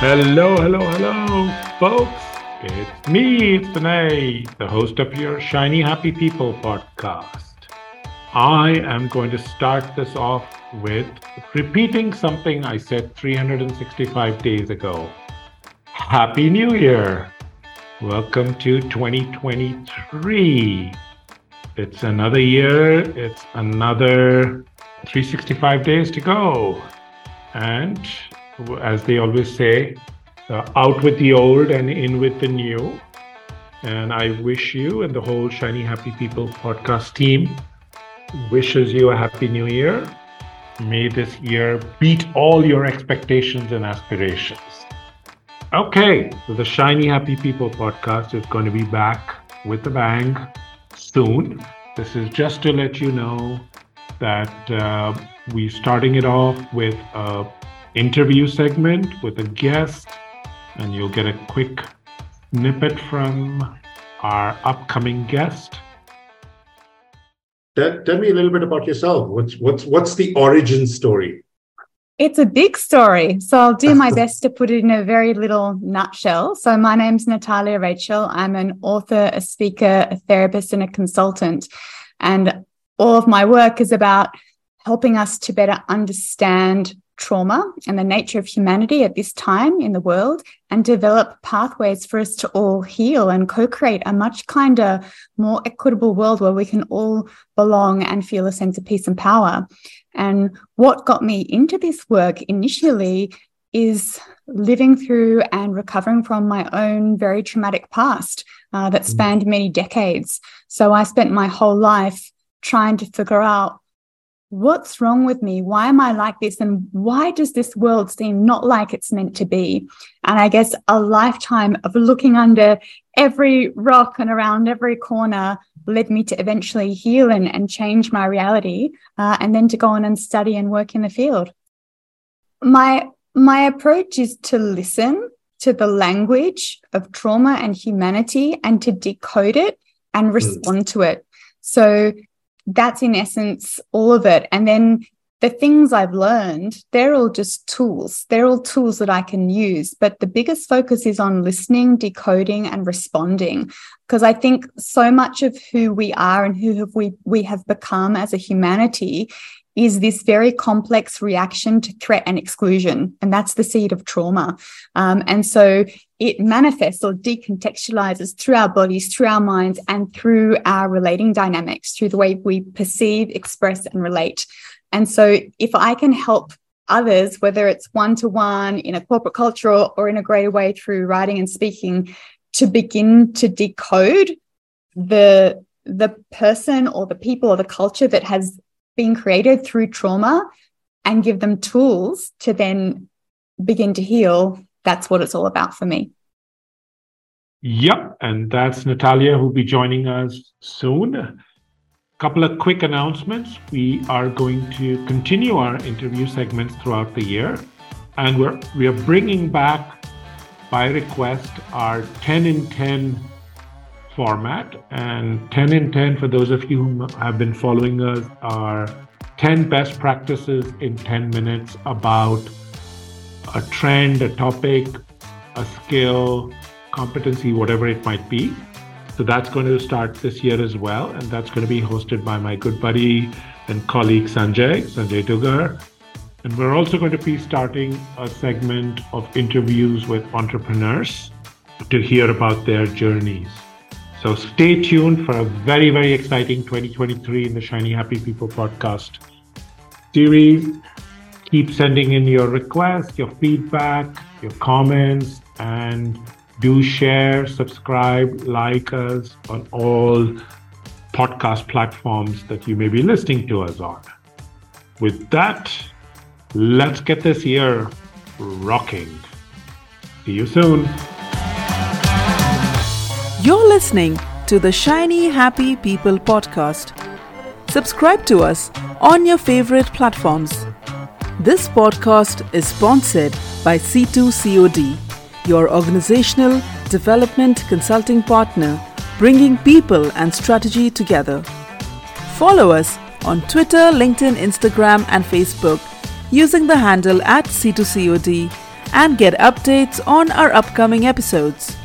Hello, hello, hello, folks. It's me, it's Vinay, the host of your Shiny Happy People podcast. I am going to start this off with repeating something I said 365 days ago. Happy New Year! Welcome to 2023. It's another year, it's another 365 days to go. And as they always say, uh, out with the old and in with the new. And I wish you and the whole Shiny Happy People podcast team wishes you a happy new year. May this year beat all your expectations and aspirations. Okay, so the Shiny Happy People podcast is going to be back with a bang soon. This is just to let you know that uh, we're starting it off with a interview segment with a guest, and you'll get a quick snippet from our upcoming guest. Tell, tell me a little bit about yourself. What's what's what's the origin story? It's a big story. So I'll do my best to put it in a very little nutshell. So my name's Natalia Rachel. I'm an author, a speaker, a therapist, and a consultant. And all of my work is about helping us to better understand trauma and the nature of humanity at this time in the world and develop pathways for us to all heal and co create a much kinder, more equitable world where we can all belong and feel a sense of peace and power. And what got me into this work initially is living through and recovering from my own very traumatic past uh, that mm. spanned many decades. So I spent my whole life trying to figure out what's wrong with me? Why am I like this? And why does this world seem not like it's meant to be? And I guess a lifetime of looking under every rock and around every corner led me to eventually heal and, and change my reality, uh, and then to go on and study and work in the field. My my approach is to listen to the language of trauma and humanity and to decode it and hmm. respond to it. So that's in essence all of it. And then the things I've learned, they're all just tools. They're all tools that I can use. But the biggest focus is on listening, decoding, and responding. Because I think so much of who we are and who have we we have become as a humanity is this very complex reaction to threat and exclusion. And that's the seed of trauma. Um, and so it manifests or decontextualizes through our bodies, through our minds, and through our relating dynamics, through the way we perceive, express, and relate. And so if I can help others, whether it's one to one in a corporate culture or, in a greater way through writing and speaking, to begin to decode the the person or the people or the culture that has been created through trauma and give them tools to then begin to heal, that's what it's all about for me. Yep. And that's Natalia who'll be joining us soon. Couple of quick announcements. We are going to continue our interview segments throughout the year. And we're, we are bringing back, by request, our 10 in 10 format. And 10 in 10, for those of you who have been following us, are 10 best practices in 10 minutes about a trend, a topic, a skill, competency, whatever it might be. So that's going to start this year as well. And that's going to be hosted by my good buddy and colleague Sanjay, Sanjay Dugar. And we're also going to be starting a segment of interviews with entrepreneurs to hear about their journeys. So stay tuned for a very, very exciting 2023 in the Shiny Happy People podcast series. Keep sending in your requests, your feedback, your comments, and do share, subscribe, like us on all podcast platforms that you may be listening to us on. With that, let's get this year rocking. See you soon. You're listening to the Shiny Happy People podcast. Subscribe to us on your favorite platforms. This podcast is sponsored by C2COD, your organizational development consulting partner, bringing people and strategy together. Follow us on Twitter, LinkedIn, Instagram, and Facebook using the handle at C2COD and get updates on our upcoming episodes.